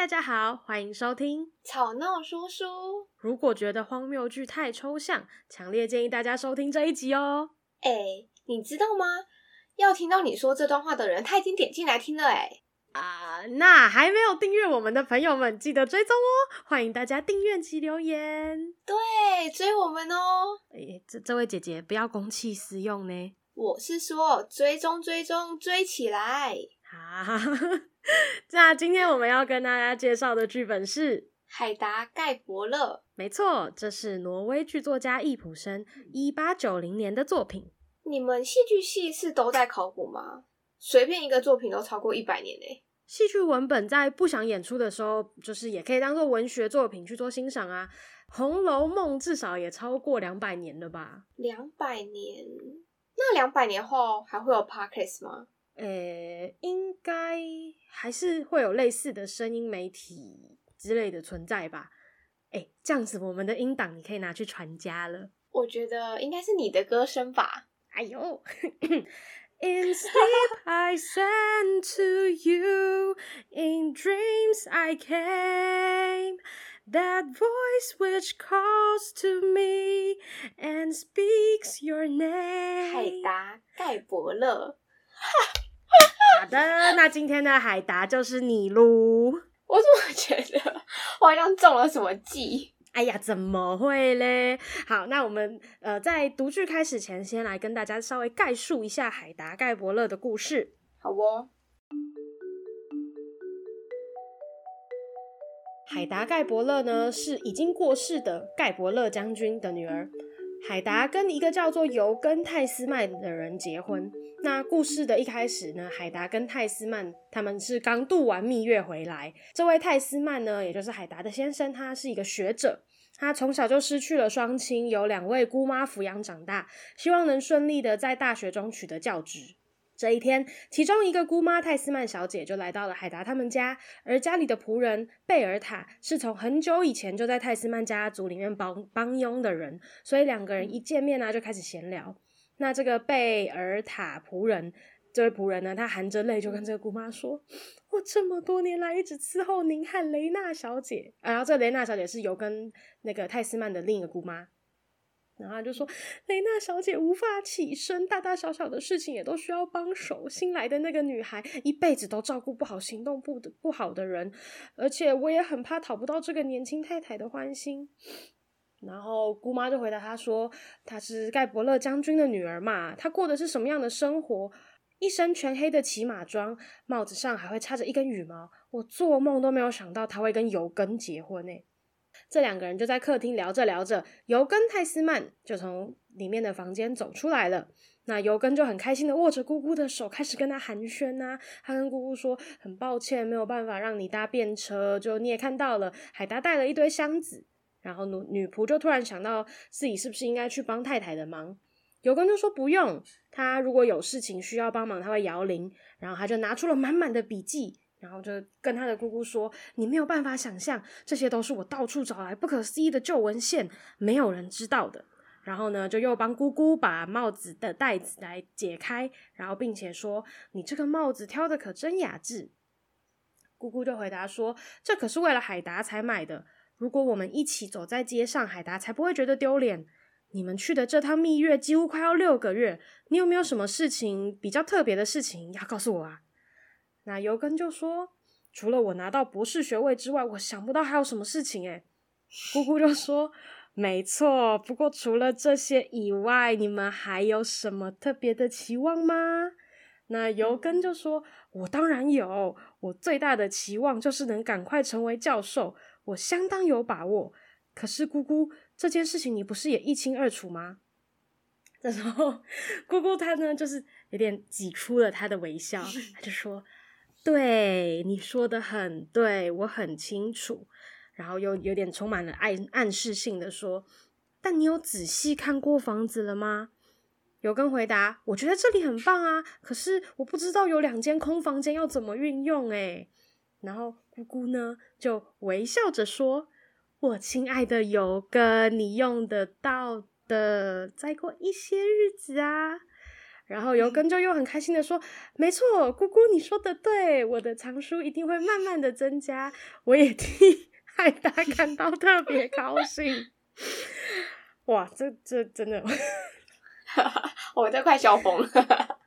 大家好，欢迎收听吵闹叔叔。如果觉得荒谬剧太抽象，强烈建议大家收听这一集哦。哎，你知道吗？要听到你说这段话的人，他已经点进来听了。哎，啊，那还没有订阅我们的朋友们，记得追踪哦。欢迎大家订阅及留言，对，追我们哦。哎，这这位姐姐不要公器私用呢。我是说，追踪追踪追起来。好，那今天我们要跟大家介绍的剧本是《海达盖伯勒》。没错，这是挪威剧作家易卜生一八九零年的作品。你们戏剧系是都在考古吗？随便一个作品都超过一百年嘞。戏剧文本在不想演出的时候，就是也可以当做文学作品去做欣赏啊。《红楼梦》至少也超过两百年了吧？两百年。那两百年后还会有 Podcast 吗？呃、欸，应该还是会有类似的声音媒体之类的存在吧？哎、欸，这样子我们的音档你可以拿去传家了。我觉得应该是你的歌声吧。哎呦，In sleep I sent to you, in dreams I came. That voice which calls to me and speaks your name。海达盖伯乐。好的，那今天的海达就是你噜。我怎么觉得我好像中了什么计？哎呀，怎么会嘞？好，那我们呃在读剧开始前，先来跟大家稍微概述一下海达盖伯勒的故事。好哦。海达盖伯勒呢，是已经过世的盖伯勒将军的女儿。海达跟一个叫做尤根泰斯曼的人结婚。那故事的一开始呢，海达跟泰斯曼他们是刚度完蜜月回来。这位泰斯曼呢，也就是海达的先生，他是一个学者。他从小就失去了双亲，由两位姑妈抚养长大，希望能顺利的在大学中取得教职。这一天，其中一个姑妈泰斯曼小姐就来到了海达他们家，而家里的仆人贝尔塔是从很久以前就在泰斯曼家族里面帮帮佣的人，所以两个人一见面呢就开始闲聊。那这个贝尔塔仆人，这位仆人呢，他含着泪就跟这个姑妈说：“我这么多年来一直伺候您和雷娜小姐。”然后这雷娜小姐是尤根那个泰斯曼的另一个姑妈。然后就说：“雷娜小姐无法起身，大大小小的事情也都需要帮手。新来的那个女孩一辈子都照顾不好行动不不好的人，而且我也很怕讨不到这个年轻太太的欢心。”然后姑妈就回答他说：“她是盖伯乐将军的女儿嘛，她过的是什么样的生活？一身全黑的骑马装，帽子上还会插着一根羽毛。我做梦都没有想到她会跟尤根结婚诶。”这两个人就在客厅聊着聊着，尤根泰斯曼就从里面的房间走出来了。那尤根就很开心的握着姑姑的手，开始跟她寒暄呐。他跟姑姑说：“很抱歉，没有办法让你搭便车。就你也看到了，海达带了一堆箱子。”然后女女仆就突然想到自己是不是应该去帮太太的忙。尤根就说：“不用，他如果有事情需要帮忙，他会摇铃。”然后他就拿出了满满的笔记。然后就跟他的姑姑说：“你没有办法想象，这些都是我到处找来不可思议的旧文献，没有人知道的。”然后呢，就又帮姑姑把帽子的带子来解开，然后并且说：“你这个帽子挑的可真雅致。”姑姑就回答说：“这可是为了海达才买的。如果我们一起走在街上，海达才不会觉得丢脸。你们去的这趟蜜月几乎快要六个月，你有没有什么事情比较特别的事情要告诉我啊？”那尤根就说：“除了我拿到博士学位之外，我想不到还有什么事情。”诶姑姑就说：“没错，不过除了这些以外，你们还有什么特别的期望吗？”那尤根就说：“我当然有，我最大的期望就是能赶快成为教授，我相当有把握。可是姑姑，这件事情你不是也一清二楚吗？” 这时候，姑姑她呢，就是有点挤出了她的微笑，她就说。对，你说的很对，我很清楚。然后又有点充满了暗暗示性的说：“但你有仔细看过房子了吗？”尤根回答：“我觉得这里很棒啊，可是我不知道有两间空房间要怎么运用。”诶，然后姑姑呢就微笑着说：“我亲爱的尤根，你用得到的，再过一些日子啊。”然后尤根就又很开心的说：“没错，姑姑你说的对，我的藏书一定会慢慢的增加。”我也替 海达感到特别高兴。哇，这这真的，我都快笑疯了。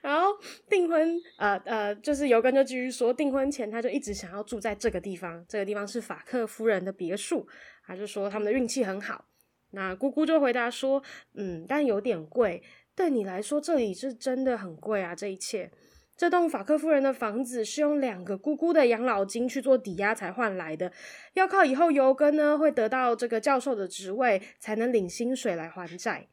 然后订婚，呃呃，就是尤根就继续说，订婚前他就一直想要住在这个地方，这个地方是法克夫人的别墅，他就说他们的运气很好。那姑姑就回答说：“嗯，但有点贵。对你来说，这里是真的很贵啊！这一切，这栋法克夫人的房子是用两个姑姑的养老金去做抵押才换来的，要靠以后尤根呢会得到这个教授的职位，才能领薪水来还债。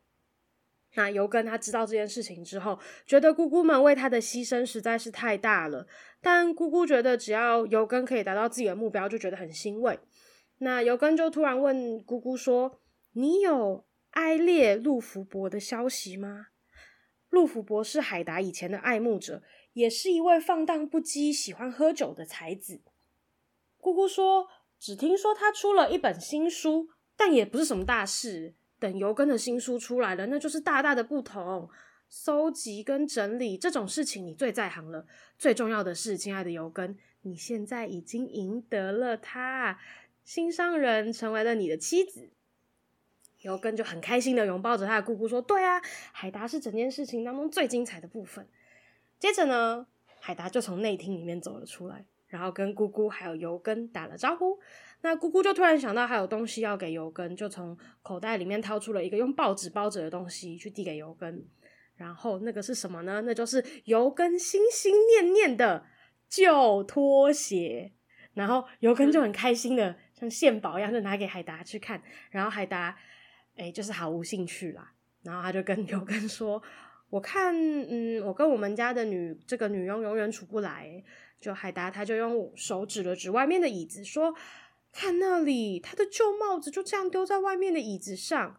那尤根他知道这件事情之后，觉得姑姑们为他的牺牲实在是太大了，但姑姑觉得只要尤根可以达到自己的目标，就觉得很欣慰。那尤根就突然问姑姑说。”你有埃列路福伯的消息吗？路福伯是海达以前的爱慕者，也是一位放荡不羁、喜欢喝酒的才子。姑姑说，只听说他出了一本新书，但也不是什么大事。等尤根的新书出来了，那就是大大的不同。搜集跟整理这种事情，你最在行了。最重要的是，亲爱的尤根，你现在已经赢得了他，心上人成为了你的妻子。尤根就很开心的拥抱着他的姑姑说：“对啊，海达是整件事情当中最精彩的部分。”接着呢，海达就从内厅里面走了出来，然后跟姑姑还有尤根打了招呼。那姑姑就突然想到还有东西要给尤根，就从口袋里面掏出了一个用报纸包着的东西去递给尤根。然后那个是什么呢？那就是尤根心心念念的旧拖鞋。然后尤根就很开心的像献宝一样，就拿给海达去看。然后海达。哎，就是毫无兴趣啦。然后他就跟 尤根说：“我看，嗯，我跟我们家的女这个女佣永远处不来。”就海达他就用手指了指外面的椅子，说：“看那里，他的旧帽子就这样丢在外面的椅子上。”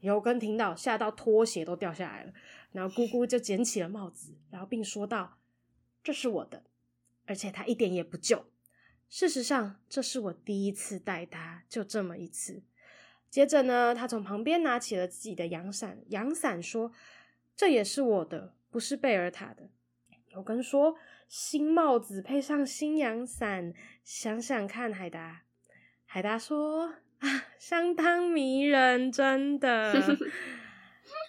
尤根听到，吓到拖鞋都掉下来了。然后姑姑就捡起了帽子，然后并说道：“这是我的，而且它一点也不旧。事实上，这是我第一次戴它，就这么一次。”接着呢，他从旁边拿起了自己的阳伞，阳伞说：“这也是我的，不是贝尔塔的。”尤根说：“新帽子配上新阳伞，想想看，海达。”海达说：“啊，相当迷人，真的。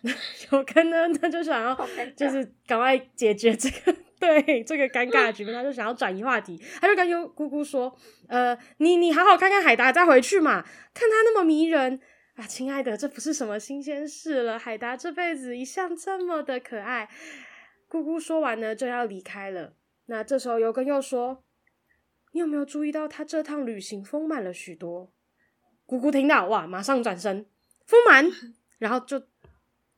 ”尤根呢，他就想要，就是赶快解决这个。对这个尴尬的局面，他就想要转移话题，他就跟尤姑姑说：“呃，你你好好看看海达，再回去嘛。看他那么迷人啊，亲爱的，这不是什么新鲜事了。海达这辈子一向这么的可爱。”姑姑说完呢，就要离开了。那这时候尤根又说：“你有没有注意到他这趟旅行丰满了许多？”姑姑听到哇，马上转身丰满，然后就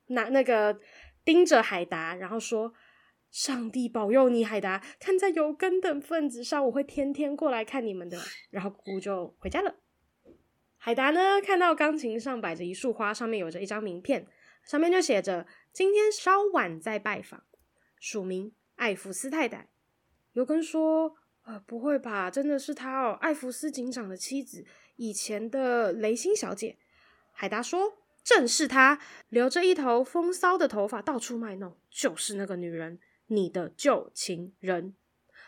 拿那个盯着海达，然后说。上帝保佑你，海达！看在尤根等份子上，我会天天过来看你们的。然后姑姑就回家了。海达呢，看到钢琴上摆着一束花，上面有着一张名片，上面就写着“今天稍晚再拜访”，署名艾弗斯太太。尤根说：“呃，不会吧？真的是他哦，艾弗斯警长的妻子，以前的雷辛小姐。”海达说：“正是她，留着一头风骚的头发，到处卖弄，就是那个女人。”你的旧情人，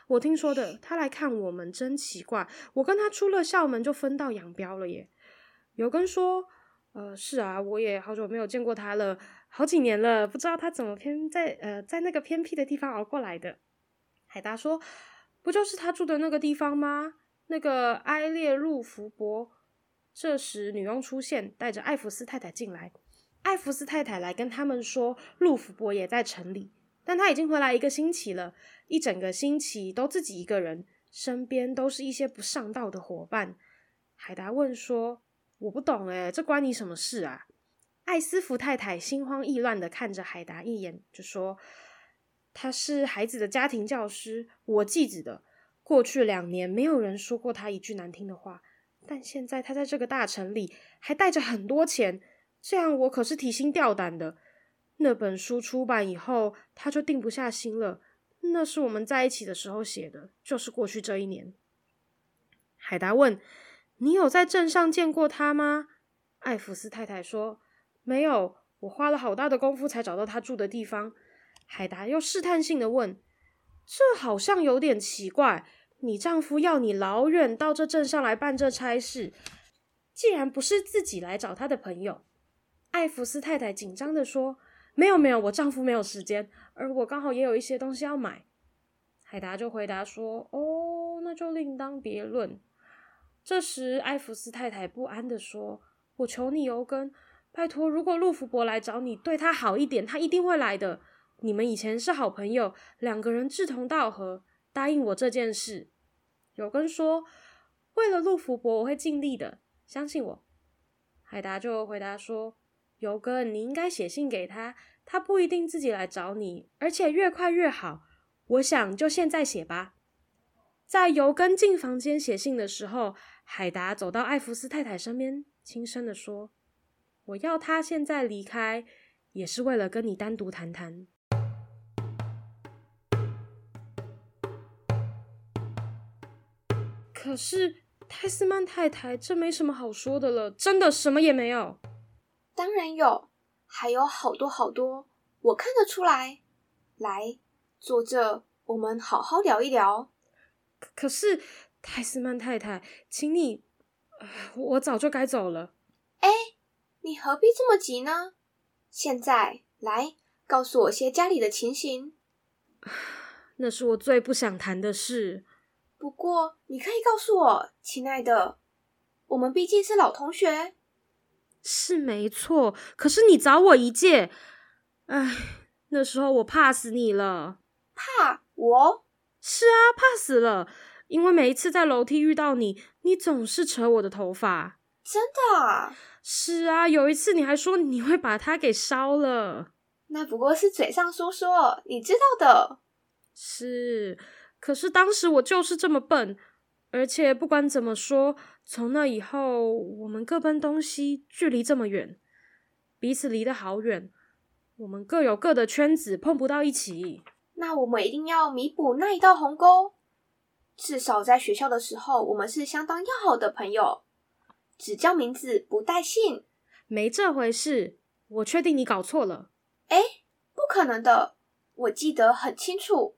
我听说的，他来看我们真奇怪。我跟他出了校门就分道扬镳了耶。尤根说：“呃，是啊，我也好久没有见过他了，好几年了，不知道他怎么偏在呃在那个偏僻的地方熬过来的。”海达说：“不就是他住的那个地方吗？那个埃列路福伯。”这时，女佣出现，带着艾弗斯太太进来。艾弗斯太太来跟他们说，路福伯也在城里。但他已经回来一个星期了，一整个星期都自己一个人，身边都是一些不上道的伙伴。海达问说：“我不懂诶，这关你什么事啊？”艾斯福太太心慌意乱的看着海达一眼，就说：“他是孩子的家庭教师，我继子的。过去两年没有人说过他一句难听的话，但现在他在这个大城里还带着很多钱，这样我可是提心吊胆的。”那本书出版以后，他就定不下心了。那是我们在一起的时候写的，就是过去这一年。海达问：“你有在镇上见过他吗？”艾弗斯太太说：“没有，我花了好大的功夫才找到他住的地方。海达又试探性的问：“这好像有点奇怪，你丈夫要你老远到这镇上来办这差事，既然不是自己来找他的朋友。”艾弗斯太太紧张的说：“没有没有，我丈夫没有时间，而我刚好也有一些东西要买。”海达就回答说：“哦，那就另当别论。”这时，艾弗斯太太不安地说：“我求你，尤根，拜托，如果陆福伯来找你，对他好一点，他一定会来的。你们以前是好朋友，两个人志同道合，答应我这件事。”尤根说：“为了陆福伯，我会尽力的，相信我。”海达就回答说：“尤根，你应该写信给他，他不一定自己来找你，而且越快越好。”我想就现在写吧。在尤根进房间写信的时候，海达走到艾弗斯太太身边，轻声地说：“我要他现在离开，也是为了跟你单独谈谈。”可是泰斯曼太太，这没什么好说的了，真的什么也没有。当然有，还有好多好多，我看得出来。来。坐这，我们好好聊一聊。可，是，泰斯曼太太，请你，我早就该走了。哎，你何必这么急呢？现在来告诉我些家里的情形。那是我最不想谈的事。不过，你可以告诉我，亲爱的，我们毕竟是老同学。是没错，可是你找我一借。哎，那时候我怕死你了。怕我？是啊，怕死了！因为每一次在楼梯遇到你，你总是扯我的头发。真的啊？是啊，有一次你还说你会把它给烧了。那不过是嘴上说说，你知道的。是，可是当时我就是这么笨，而且不管怎么说，从那以后我们各奔东西，距离这么远，彼此离得好远，我们各有各的圈子，碰不到一起。那我们一定要弥补那一道鸿沟。至少在学校的时候，我们是相当要好的朋友，只叫名字不带姓。没这回事，我确定你搞错了。哎，不可能的，我记得很清楚。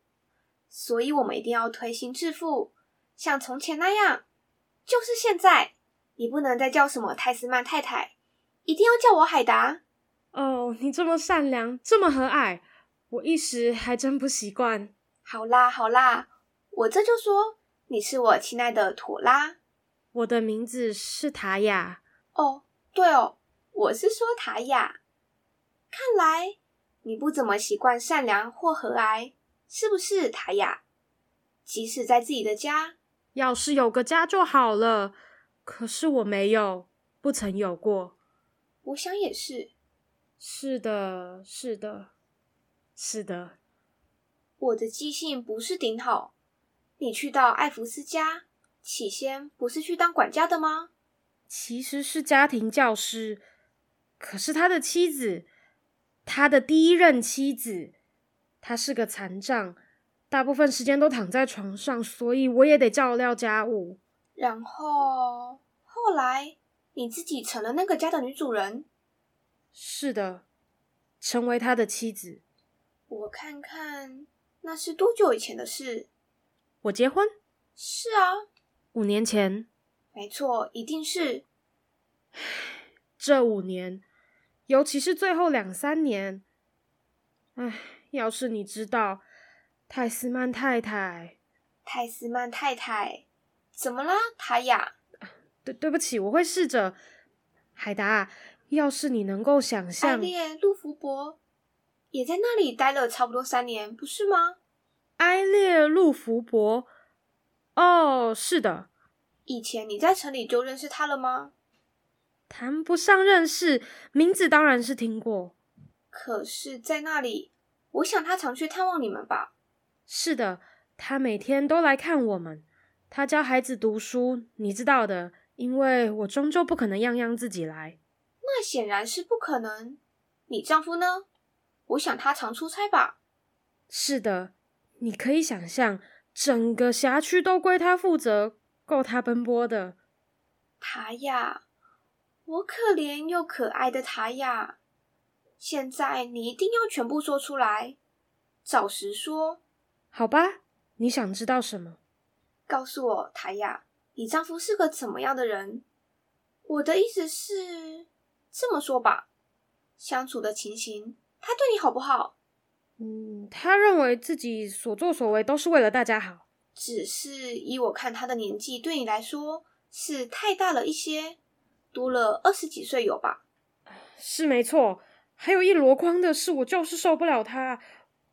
所以我们一定要推心置腹，像从前那样。就是现在，你不能再叫什么泰斯曼太太，一定要叫我海达。哦，你这么善良，这么和蔼。我一时还真不习惯。好啦好啦，我这就说你是我亲爱的妥拉。我的名字是塔雅。哦，对哦，我是说塔雅。看来你不怎么习惯善良或和蔼，是不是塔雅？即使在自己的家，要是有个家就好了。可是我没有，不曾有过。我想也是。是的，是的。是的，我的记性不是顶好。你去到艾弗斯家，起先不是去当管家的吗？其实是家庭教师。可是他的妻子，他的第一任妻子，他是个残障，大部分时间都躺在床上，所以我也得照料家务。然后后来你自己成了那个家的女主人。是的，成为他的妻子。我看看，那是多久以前的事？我结婚？是啊，五年前。没错，一定是。这五年，尤其是最后两三年，唉，要是你知道，泰斯曼太太，泰斯曼太太，怎么啦，塔雅？对，对不起，我会试着。海达，要是你能够想象，艾列路福伯。也在那里待了差不多三年，不是吗？埃列路福伯，哦，是的。以前你在城里就认识他了吗？谈不上认识，名字当然是听过。可是，在那里，我想他常去探望你们吧？是的，他每天都来看我们。他教孩子读书，你知道的，因为我终究不可能样样自己来。那显然是不可能。你丈夫呢？我想他常出差吧。是的，你可以想象，整个辖区都归他负责，够他奔波的。塔雅，我可怜又可爱的塔雅。现在你一定要全部说出来，照实说。好吧，你想知道什么？告诉我，泰雅，你丈夫是个怎么样的人？我的意思是，这么说吧，相处的情形，他对你好不好？嗯，他认为自己所作所为都是为了大家好。只是依我看，他的年纪对你来说是太大了一些，多了二十几岁有吧？是没错。还有一箩筐的事，我就是受不了他。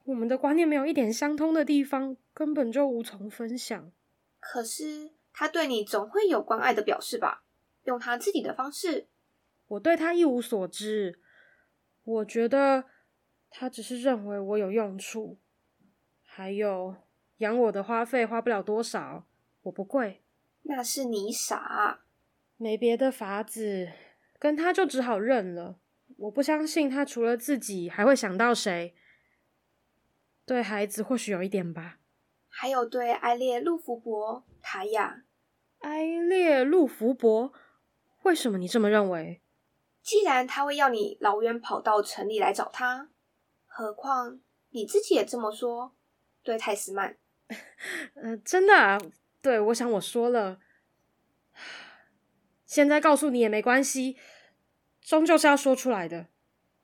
我们的观念没有一点相通的地方，根本就无从分享。可是他对你总会有关爱的表示吧？用他自己的方式。我对他一无所知。我觉得他只是认为我有用处。还有养我的花费花不了多少，我不贵。那是你傻，没别的法子，跟他就只好认了。我不相信他除了自己还会想到谁。对孩子或许有一点吧。还有对埃列路福伯塔亚。埃列路福伯，为什么你这么认为？既然他会要你老远跑到城里来找他，何况你自己也这么说。对泰斯曼，嗯、呃，真的啊。对，我想我说了。现在告诉你也没关系。终究是要说出来的。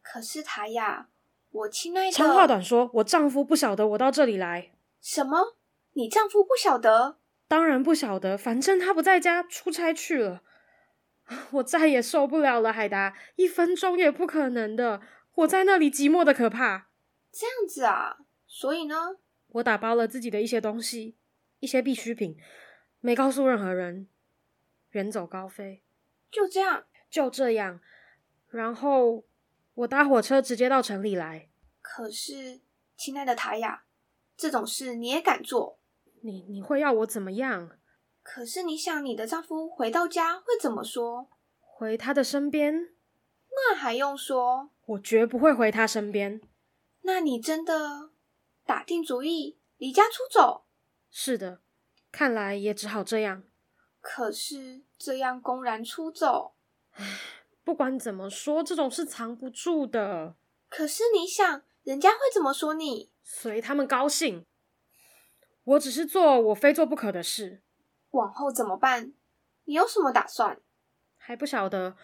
可是塔雅，我亲爱的。长话短说，我丈夫不晓得我到这里来。什么？你丈夫不晓得？当然不晓得，反正他不在家，出差去了。我再也受不了了，海达，一分钟也不可能的。我在那里寂寞的可怕。这样子啊？所以呢？我打包了自己的一些东西，一些必需品，没告诉任何人，远走高飞。就这样？就这样。然后我搭火车直接到城里来。可是，亲爱的塔雅，这种事你也敢做？你你会要我怎么样？可是你想，你的丈夫回到家会怎么说？回他的身边？那还用说？我绝不会回他身边。那你真的打定主意离家出走？是的，看来也只好这样。可是这样公然出走，唉。不管怎么说，这种事藏不住的。可是你想，人家会怎么说你？随他们高兴。我只是做我非做不可的事。往后怎么办？你有什么打算？还不晓得。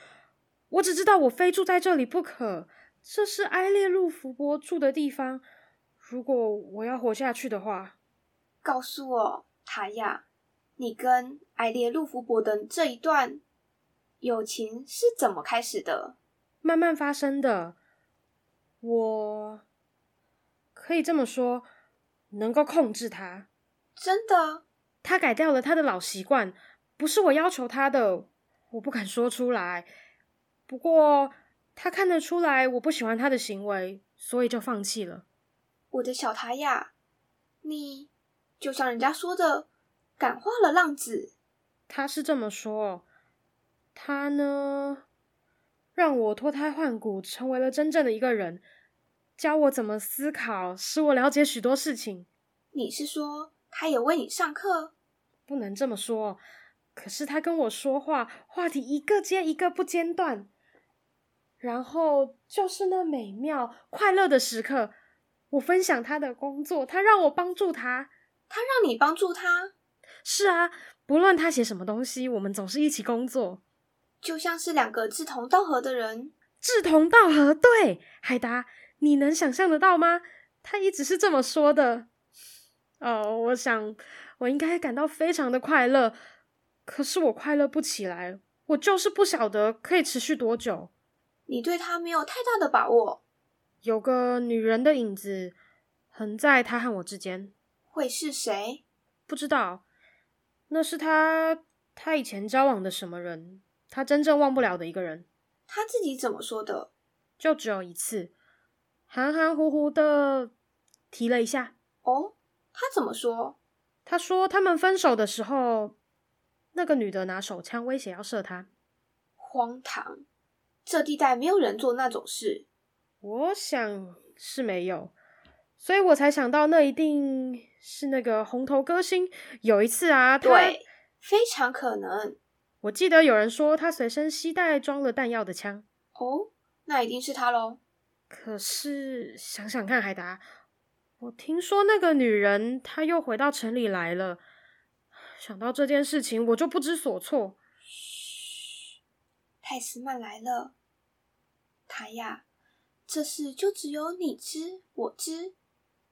我只知道我非住在这里不可。这是埃列路福伯住的地方。如果我要活下去的话，告诉我，塔亚，你跟埃列路福伯的这一段。友情是怎么开始的？慢慢发生的。我可以这么说，能够控制他。真的？他改掉了他的老习惯，不是我要求他的，我不敢说出来。不过他看得出来我不喜欢他的行为，所以就放弃了。我的小塔雅，你就像人家说的，感化了浪子。他是这么说。他呢，让我脱胎换骨，成为了真正的一个人，教我怎么思考，使我了解许多事情。你是说，他也为你上课？不能这么说，可是他跟我说话，话题一个接一个不间断，然后就是那美妙快乐的时刻。我分享他的工作，他让我帮助他，他让你帮助他？是啊，不论他写什么东西，我们总是一起工作。就像是两个志同道合的人，志同道合。对，海达，你能想象得到吗？他一直是这么说的。哦，我想我应该感到非常的快乐，可是我快乐不起来，我就是不晓得可以持续多久。你对他没有太大的把握。有个女人的影子横在他和我之间，会是谁？不知道。那是他，他以前交往的什么人？他真正忘不了的一个人，他自己怎么说的？就只有一次，含含糊糊的提了一下。哦，他怎么说？他说他们分手的时候，那个女的拿手枪威胁要射他。荒唐！这地带没有人做那种事。我想是没有，所以我才想到那一定是那个红头歌星。有一次啊，对，非常可能。我记得有人说他随身携带装了弹药的枪。哦，那一定是他喽。可是想想看，海达，我听说那个女人她又回到城里来了。想到这件事情，我就不知所措。嘘，泰斯曼来了，他呀，这事就只有你知，我知。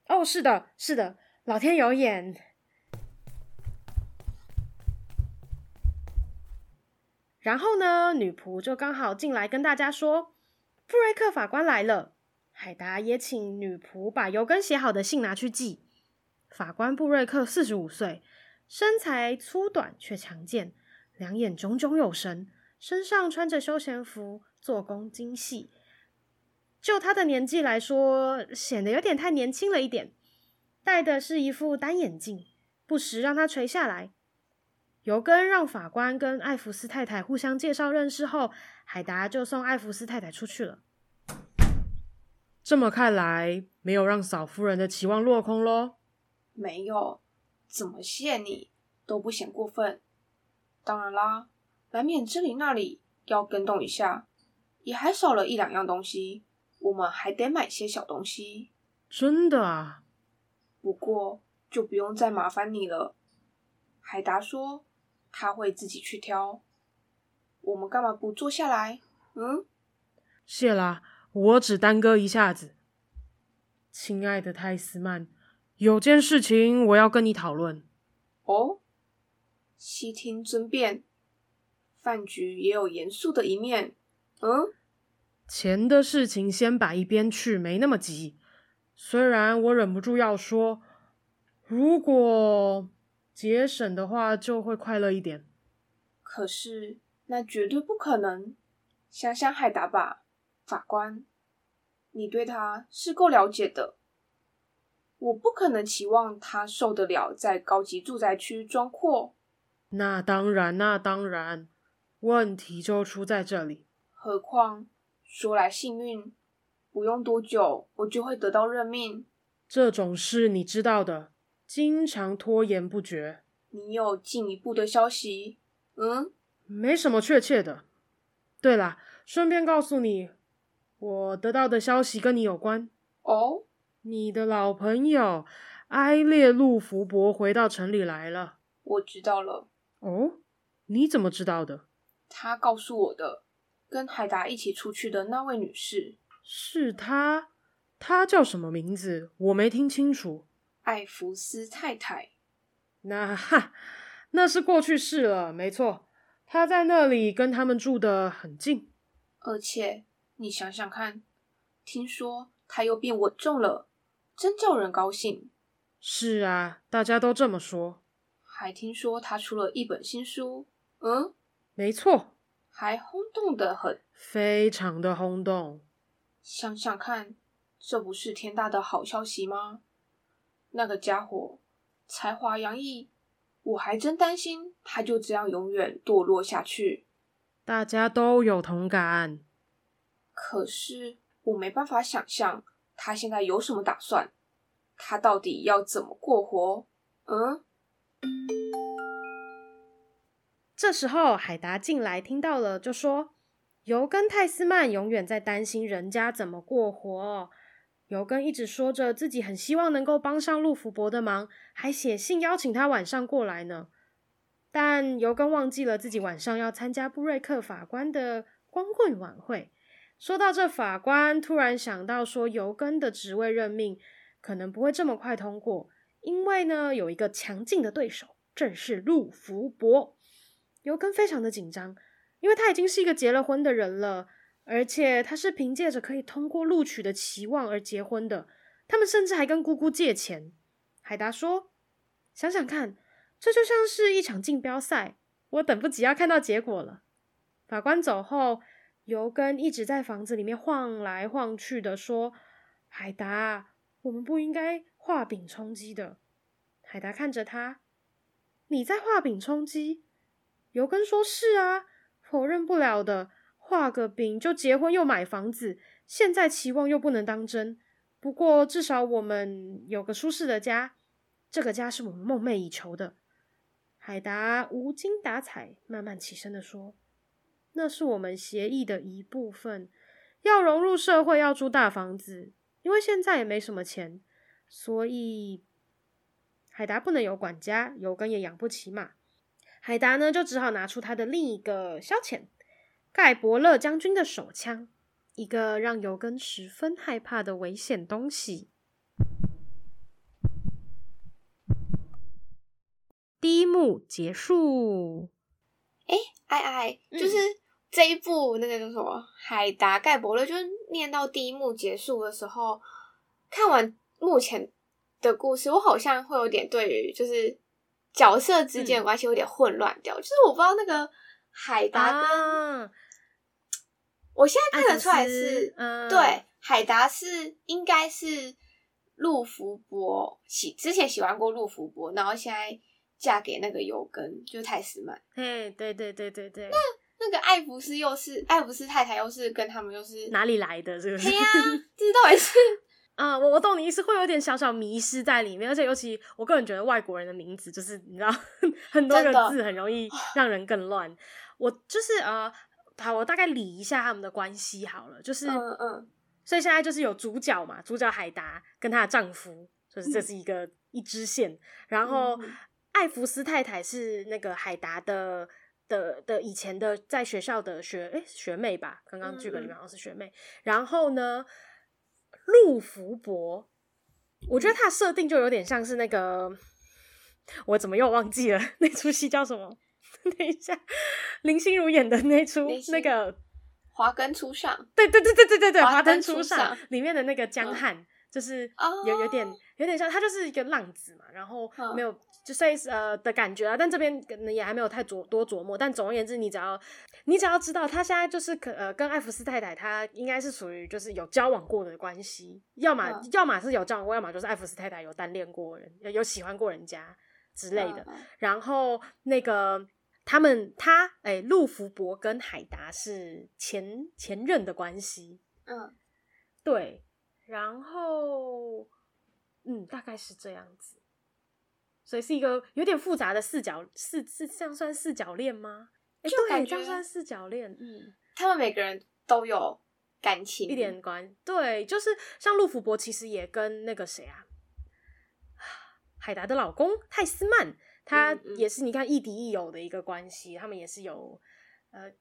哦，是的，是的，老天有眼。然后呢，女仆就刚好进来跟大家说，布瑞克法官来了。海达也请女仆把尤根写好的信拿去寄。法官布瑞克四十五岁。身材粗短却强健，两眼炯炯有神，身上穿着休闲服，做工精细。就他的年纪来说，显得有点太年轻了一点。戴的是一副单眼镜，不时让他垂下来。尤根让法官跟艾弗斯太太互相介绍认识后，海达就送艾弗斯太太出去了。这么看来，没有让嫂夫人的期望落空喽？没有。怎么谢你都不嫌过分。当然啦，难免这里那里要跟动一下，也还少了一两样东西，我们还得买些小东西。真的啊？不过就不用再麻烦你了。海达说他会自己去挑。我们干嘛不坐下来？嗯？谢啦，我只耽搁一下子。亲爱的泰斯曼。有件事情我要跟你讨论。哦，悉听尊便。饭局也有严肃的一面。嗯，钱的事情先摆一边去，没那么急。虽然我忍不住要说，如果节省的话，就会快乐一点。可是那绝对不可能。想想海达吧，法官，你对他是够了解的。我不可能期望他受得了在高级住宅区装阔。那当然，那当然，问题就出在这里。何况说来幸运，不用多久我就会得到任命。这种事你知道的，经常拖延不决。你有进一步的消息？嗯，没什么确切的。对了，顺便告诉你，我得到的消息跟你有关。哦。你的老朋友埃列路福伯回到城里来了。我知道了。哦，你怎么知道的？他告诉我的。跟海达一起出去的那位女士。是她？她叫什么名字？我没听清楚。艾弗斯太太。那哈，那是过去式了。没错，他在那里跟他们住的很近。而且，你想想看，听说他又变稳重了。真叫人高兴。是啊，大家都这么说。还听说他出了一本新书。嗯，没错，还轰动的很，非常的轰动。想想看，这不是天大的好消息吗？那个家伙才华洋溢，我还真担心他就这样永远堕落下去。大家都有同感。可是我没办法想象。他现在有什么打算？他到底要怎么过活？嗯？这时候海达进来，听到了，就说：“尤根泰斯曼永远在担心人家怎么过活。尤根一直说着自己很希望能够帮上陆福伯的忙，还写信邀请他晚上过来呢。但尤根忘记了自己晚上要参加布瑞克法官的光棍晚会。”说到这，法官突然想到说，尤根的职位任命可能不会这么快通过，因为呢，有一个强劲的对手，正是陆福伯。尤根非常的紧张，因为他已经是一个结了婚的人了，而且他是凭借着可以通过录取的期望而结婚的。他们甚至还跟姑姑借钱。海达说：“想想看，这就像是一场竞标赛，我等不及要看到结果了。”法官走后。尤根一直在房子里面晃来晃去的说：“海达，我们不应该画饼充饥的。”海达看着他：“你在画饼充饥？”尤根说：“是啊，否认不了的。画个饼就结婚又买房子，现在期望又不能当真。不过至少我们有个舒适的家，这个家是我们梦寐以求的。”海达无精打采，慢慢起身的说。那是我们协议的一部分，要融入社会，要租大房子，因为现在也没什么钱，所以海达不能有管家，有根也养不起马。海达呢，就只好拿出他的另一个消遣——盖伯勒将军的手枪，一个让尤根十分害怕的危险东西。第一幕结束。哎，爱爱，就是这一部那个叫什么《海达盖伯勒》，就是念到第一幕结束的时候，看完目前的故事，我好像会有点对于就是角色之间的关系有点混乱掉，嗯、就是我不知道那个海达跟、啊、我现在看得出来是，嗯、对，海达是应该是陆福伯喜之前喜欢过陆福伯，然后现在。嫁给那个尤根，就是泰斯曼。嘿，对对对对对。那那个艾弗斯又是艾弗斯太太，又是跟他们又是哪里来的？这个？对呀，这到底是啊，我我懂你意思，会有点小小迷失在里面。而且尤其我个人觉得外国人的名字，就是你知道 很多个字很容易让人更乱。我就是呃，好，我大概理一下他们的关系好了，就是嗯嗯，所以现在就是有主角嘛，主角海达跟她的丈夫，就是这是一个、嗯、一支线，然后。嗯艾弗斯太太是那个海达的的的以前的在学校的学诶学妹吧，刚刚剧本里面好像是学妹。然后呢，陆福伯，我觉得他的设定就有点像是那个，我怎么又忘记了 那出戏叫什么？等一下，林心如演的那出那个华灯初上，对对对对对对对，华灯初上里面的那个江汉。嗯就是有有点有点像他就是一个浪子嘛，然后没有就算是呃的感觉啊，但这边可能也还没有太琢多琢磨。但总而言之，你只要你只要知道他现在就是可呃跟艾弗斯太太，他应该是属于就是有交往过的关系，要么要么是有交往过，要么就是艾弗斯太太有单恋过人，有喜欢过人家之类的。然后那个他们他哎，陆福伯跟海达是前前任的关系，嗯，对。然后，嗯，大概是这样子，所以是一个有点复杂的四角四四，这样算四角恋吗？哎，对，这样算四角恋。嗯，他们每个人都有感情，一点关。对，就是像陆福伯，其实也跟那个谁啊，海达的老公泰斯曼，他也是你看亦敌亦友的一个关系，他们也是有呃，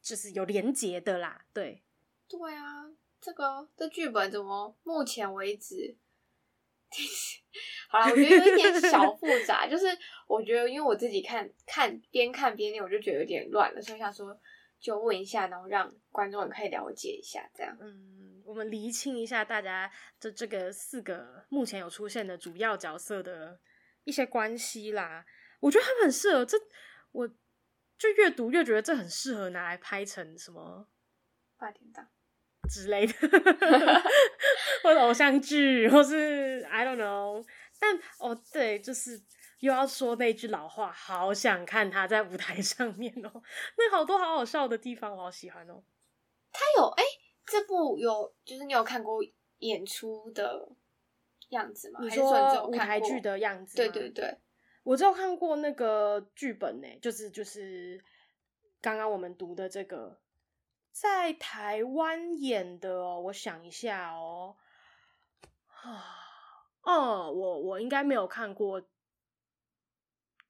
就是有连结的啦。对，对啊。这个这剧本怎么目前为止，好了，我觉得有一点小复杂。就是我觉得，因为我自己看看边看边念，我就觉得有点乱了，所以想说就问一下，然后让观众也可以了解一下，这样。嗯，我们厘清一下大家这这个四个目前有出现的主要角色的一些关系啦。我觉得他们很适合这，我就越读越觉得这很适合拿来拍成什么八点档。之类的，或者偶像剧，或是 I don't know。但哦，对，就是又要说那句老话，好想看他在舞台上面哦。那好多好好笑的地方，我好喜欢哦。他有哎、欸，这部有就是你有看过演出的样子吗？你说舞台剧的样子？对对对，我只有看过那个剧本呢，就是就是刚刚我们读的这个。在台湾演的哦，我想一下哦，啊，哦，我我应该没有看过，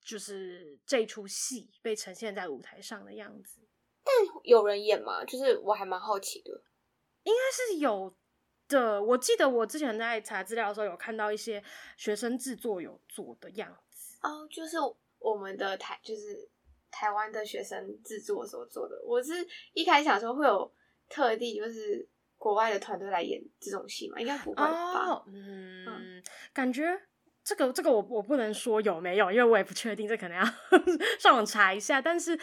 就是这出戏被呈现在舞台上的样子。但有人演吗？就是我还蛮好奇的。应该是有的，我记得我之前在查资料的时候有看到一些学生制作有做的样子。哦，就是我们的台，就是。台湾的学生制作所做的，我是一开始想说会有特地就是国外的团队来演这种戏嘛，应该不会吧？哦、嗯，嗯，感觉这个这个我我不能说有没有，因为我也不确定，这可能要 上网查一下。但是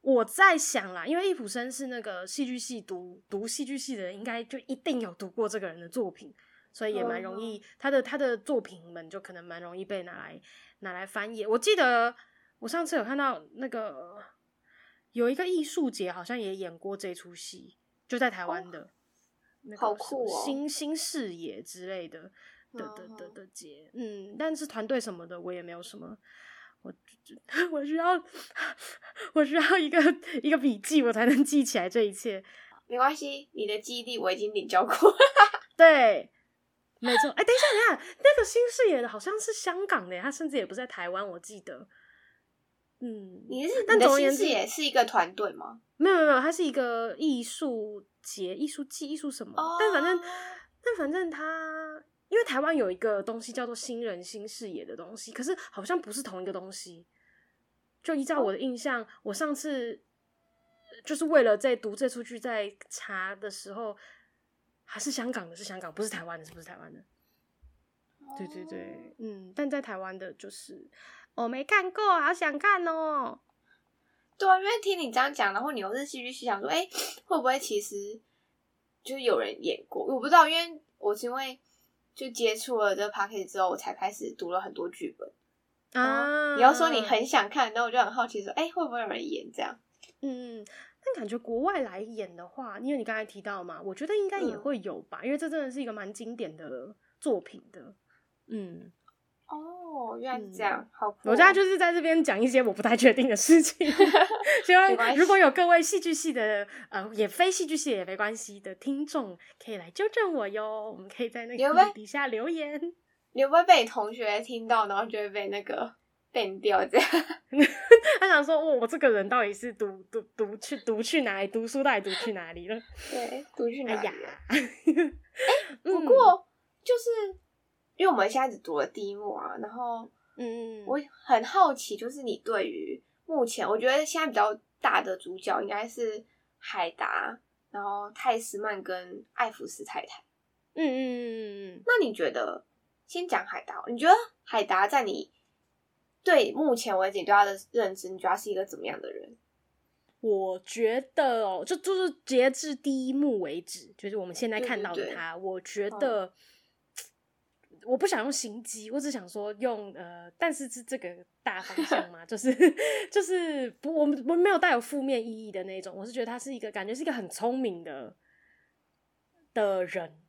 我在想啦，因为易卜生是那个戏剧系读读戏剧系的人，应该就一定有读过这个人的作品，所以也蛮容易、嗯、他的他的作品们就可能蛮容易被拿来拿来翻译。我记得。我上次有看到那个有一个艺术节，好像也演过这出戏，就在台湾的，那个新新视野之类的的的的的节，嗯，但是团队什么的我也没有什么，我 我需要 我需要一个 一个笔记，我才能记起来这一切。没关系，你的记忆力我已经领教过。对，没错。哎、欸，等一下，等一下，那个新视野的好像是香港的，他甚至也不在台湾，我记得。嗯，你是但总而言之也是一个团队吗？没有没有，它是一个艺术节、艺术季、艺术什么？Oh. 但反正，但反正它，因为台湾有一个东西叫做新人新视野的东西，可是好像不是同一个东西。就依照我的印象，oh. 我上次就是为了在读这出剧，在查的时候，还是香港的，是香港，不是台湾的，是不是台湾的？Oh. 对对对，嗯，但在台湾的就是。我没看过，好想看哦。对啊，因为听你这样讲，然后你又是戏剧系，想说，哎、欸，会不会其实就是有人演过？我不知道，因为我是因为就接触了这个 podcast 之后，我才开始读了很多剧本啊。你要说你很想看，那我就很好奇，说，哎、欸，会不会有人演这样？嗯，但感觉国外来演的话，因为你刚才提到嘛，我觉得应该也会有吧，嗯、因为这真的是一个蛮经典的作品的。嗯。哦，原来是这样，嗯、好酷。我现在就是在这边讲一些我不太确定的事情，希望如果有各位戏剧系的，呃，也非戏剧系也没关系的听众，可以来纠正我哟。我们可以在那个底下留言。你会不会被同学听到，然后就会被那个变掉这样？他想说，哦，我这个人到底是读读读去读去哪里？读书到底读去哪里了？对，读去哪里？哎呀，欸、不过、嗯、就是。因为我们现在只读了第一幕啊，然后，嗯，我很好奇，就是你对于目前，我觉得现在比较大的主角应该是海达，然后泰斯曼跟艾弗斯太太，嗯嗯嗯嗯嗯。那你觉得，先讲海达，你觉得海达在你对目前为止对他的认知，你觉得他是一个怎么样的人？我觉得哦，就就是截至第一幕为止，就是我们现在看到的他，对对对，我觉得。嗯我不想用心机，我只想说用呃，但是是这个大方向嘛，就是就是不，我们我没有带有负面意义的那种。我是觉得他是一个感觉是一个很聪明的的人，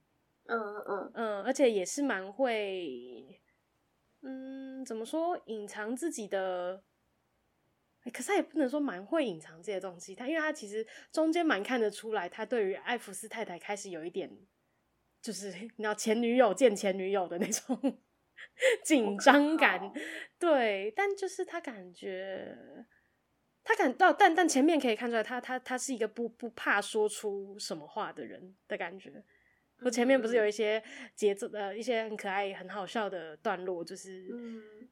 嗯嗯嗯，而且也是蛮会，嗯，怎么说隐藏自己的，欸，可是他也不能说蛮会隐藏这些东西。他因为他其实中间蛮看得出来，他对于艾弗斯太太开始有一点。就是你知道前女友见前女友的那种 紧张感，对，但就是他感觉他感到，但但前面可以看出来他，他他他是一个不不怕说出什么话的人的感觉。我前面不是有一些节奏的一些很可爱、很好笑的段落，就是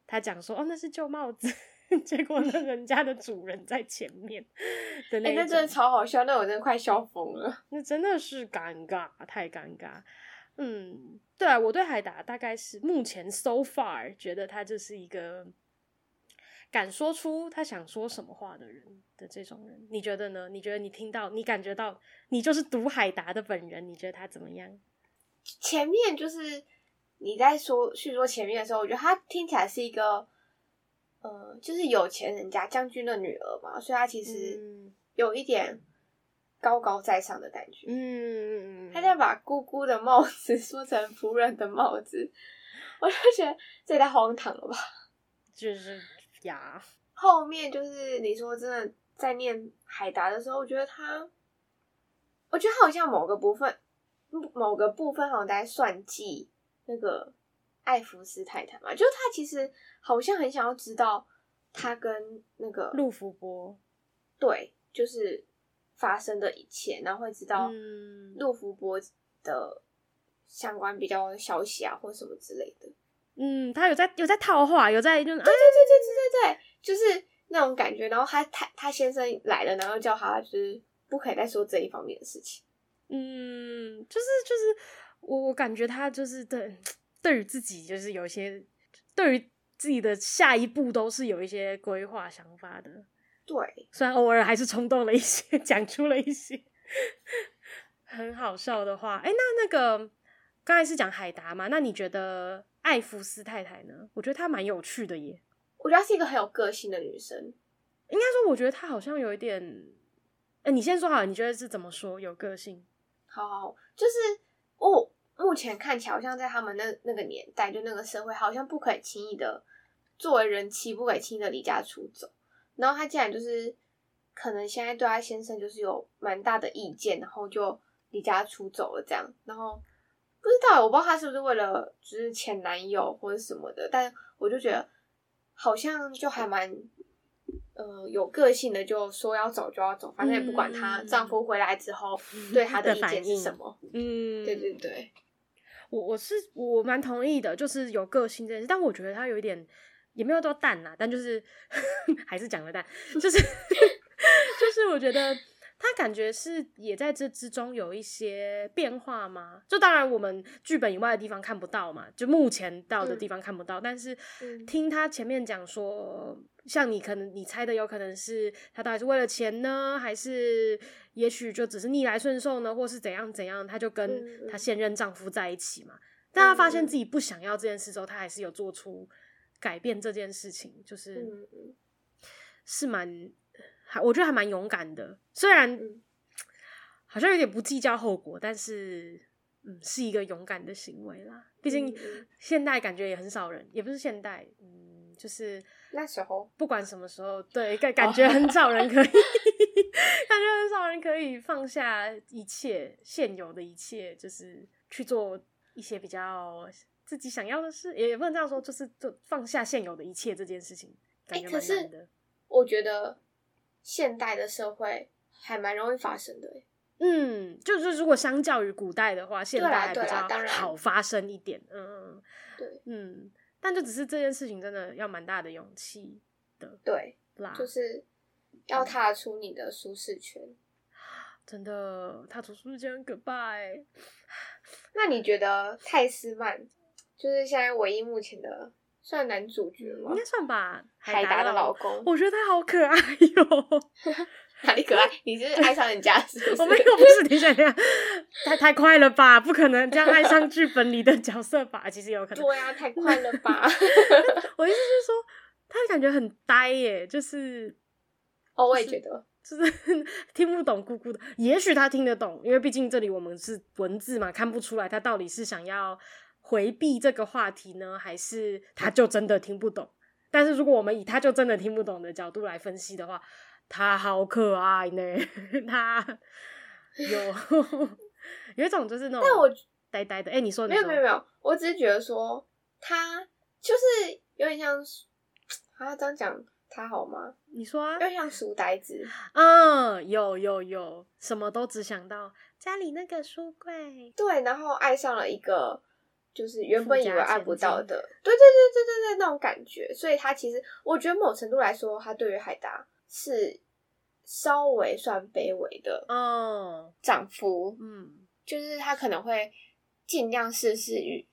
他讲说：“哦，那是旧帽子。” 结果那人家的主人在前面的那，欸，那真的超好笑，那我真的快笑疯了。那真的是尴尬，太尴尬。嗯，对啊，我对海达大概是目前 so far 觉得他就是一个敢说出他想说什么话的人的这种人。你觉得呢？你觉得你听到，你感觉到，你就是读海达的本人，你觉得他怎么样？前面就是你在说叙说前面的时候，我觉得他听起来是一个。呃，就是有钱人家将军的女儿嘛，所以她其实有一点高高在上的感觉。嗯嗯嗯，他在把姑姑的帽子 说成仆人的帽子，我就觉得这也太荒唐了吧。就是呀，后面就是你说真的在念海达的时候，我觉得他，我觉得他好像某个部分，某个部分好像在算计那个。艾弗斯太太嘛，就是他其实好像很想要知道他跟那个陆福波，对，就是发生的一切，然后会知道陆福波的相关比较消息啊，或什么之类的。嗯，他有在有在套话，有在就是对对对对对对，就是那种感觉。然后他他他先生来了，然后叫他就是不可以再说这一方面的事情。嗯，就是就是我我感觉他就是对。对于自己就是有一些，对于自己的下一步都是有一些规划想法的。对，虽然偶尔还是冲动了一些，讲出了一些很好笑的话。哎，那那个刚才是讲海达嘛？那你觉得艾弗斯太太呢？我觉得她蛮有趣的耶。我觉得她是一个很有个性的女生。应该说，我觉得她好像有一点……哎，你先说好，你觉得是怎么说有个性？好，好，就是哦。目前看起来好像在他们那那个年代，就那个社会，好像不可以轻易的作为人妻，不可以轻易的离家出走。然后她竟然就是可能现在对她先生就是有蛮大的意见，然后就离家出走了这样。然后不知道，我不知道他是不是为了就是前男友或者什么的，但我就觉得好像就还蛮呃有个性的，就说要走就要走，反正也不管她丈夫回来之后对她的意见是什么。嗯，对对对，我我是我蛮同意的，就是有个性这件事，但我觉得他有一点。也没有多淡啦，但就是 还是讲了淡，就是 就是我觉得他感觉是也在这之中有一些变化嘛。就当然我们剧本以外的地方看不到嘛，就目前到的地方看不到。嗯、但是听他前面讲说，像你可能你猜的有可能是他到底是为了钱呢，还是也许就只是逆来顺受呢，或是怎样怎样，他就跟他现任丈夫在一起嘛。但他发现自己不想要这件事之后，他还是有做出。改变这件事情，就是、嗯、是蛮，还我觉得还蛮勇敢的。虽然、嗯、好像有点不计较后果，但是嗯，是一个勇敢的行为啦。毕竟现代感觉也很少人，也不是现代，嗯，就是那时候不管什么时候，对，感感觉很少人可以，哦、感觉很少人可以放下一切现有的一切，就是去做一些比较。自己想要的事，也不能这样说，就是做放下现有的一切这件事情，感觉蛮难的。欸，可是我觉得现代的社会还蛮容易发生的。嗯，就是如果相较于古代的话，现代比较好发生一点。嗯，对，嗯，但就只是这件事情真的要蛮大的勇气的，对啦，就是要踏出你的舒适圈。真的，踏出舒适圈，goodbye。那你觉得泰斯曼？就是现在唯一目前的算男主角吗？应该算吧。海达的老公，我觉得他好可爱哟。哪里可爱？你是爱上人家是不是？我没有，不是。等一下，等一下，太太快了吧？不可能这样爱上剧本里的角色吧？其实有可能。对啊，太快了吧？我意思是说，他感觉很呆耶，就是。哦，我也觉得，就是听不懂姑姑的。也许他听得懂，因为毕竟这里我们是文字嘛，看不出来他到底是想要。回避这个话题呢，还是他就真的听不懂？但是如果我们以他就真的听不懂的角度来分析的话，他好可爱呢。他有有一种就是那种呆呆的。哎、欸，你说，没有没有没有，我只是觉得说他就是有点像 啊，这样讲他好吗？你说啊，有点像书呆子。嗯，有有有，什么都只想到家里那个书柜。对，然后爱上了一个。就是原本以为爱不到的，对对对对对对，那种感觉。所以他其实，我觉得某程度来说，他对于海达是稍微算卑微的嗯，涨幅。嗯，就是他可能会尽量事事以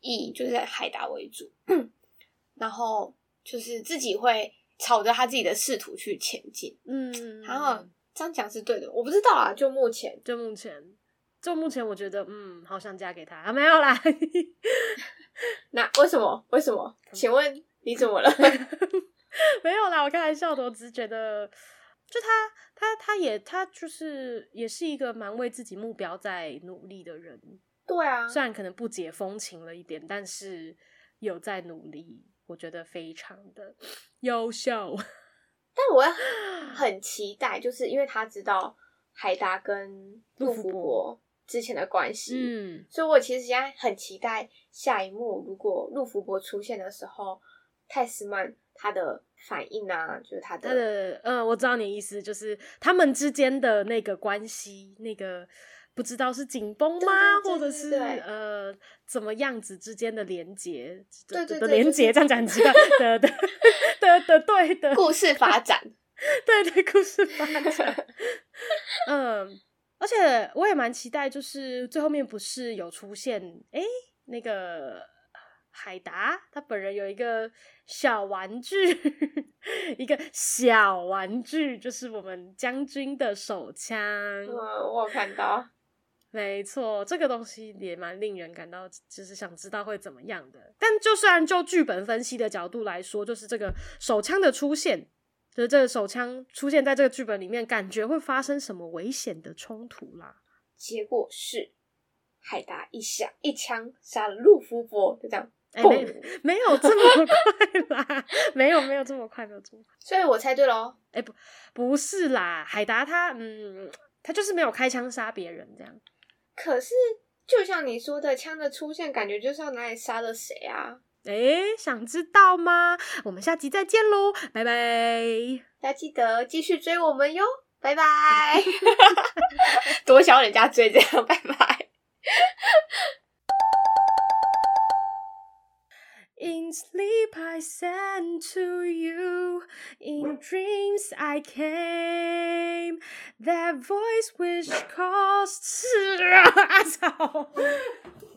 以就是海达为主，然后就是自己会朝着他自己的仕途去前进。嗯，然后这样讲是对的，我不知道啊，就目前，就目前。就目前，我觉得，嗯，好想嫁给他啊，没有啦。那为什么？为什么？请问你怎么了？没有啦，我开玩笑的。我只是觉得，就他，他，他也，他就是，也是一个蛮为自己目标在努力的人。对啊，虽然可能不解风情了一点，但是有在努力，我觉得非常的优秀。但我很期待，就是因为他知道海达跟陆福伯。之前的关系，嗯，所以我其实现在很期待下一幕，如果陆福伯出现的时候，泰斯曼他的反应啊，就是他的，他的，嗯，我知道你的意思，就是他们之间的那个关系，那个不知道是紧绷吗，或者是呃怎么样子之间的连接，对对的连接，这样讲很奇怪，的的的的对的故事发展，对对故事发展，嗯。而且我也蛮期待，就是最后面不是有出现，哎、欸，那个海达他本人有一个小玩具，一个小玩具，就是我们将军的手枪。嗯，我有看到，没错，这个东西也蛮令人感到，就是想知道会怎么样的。但就虽然就剧本分析的角度来说，就是这个手枪的出现。就是这个手枪出现在这个剧本里面，感觉会发生什么危险的冲突啦？结果是海达一响一枪杀了陆夫伯，就这样哎、欸，没没有这么 快啦，没有没有这么快，没有这么快。所以我猜对喽。哎、欸，不不是啦，海达他嗯，他就是没有开枪杀别人这样。可是就像你说的，枪的出现感觉就是要拿来杀了谁啊？哎、欸，想知道吗？我们下集再见喽，拜拜！大家记得继续追我们哟，拜拜！多想人家追这样，拜拜。In sleep I sent to you, in dreams I came. That voice which calls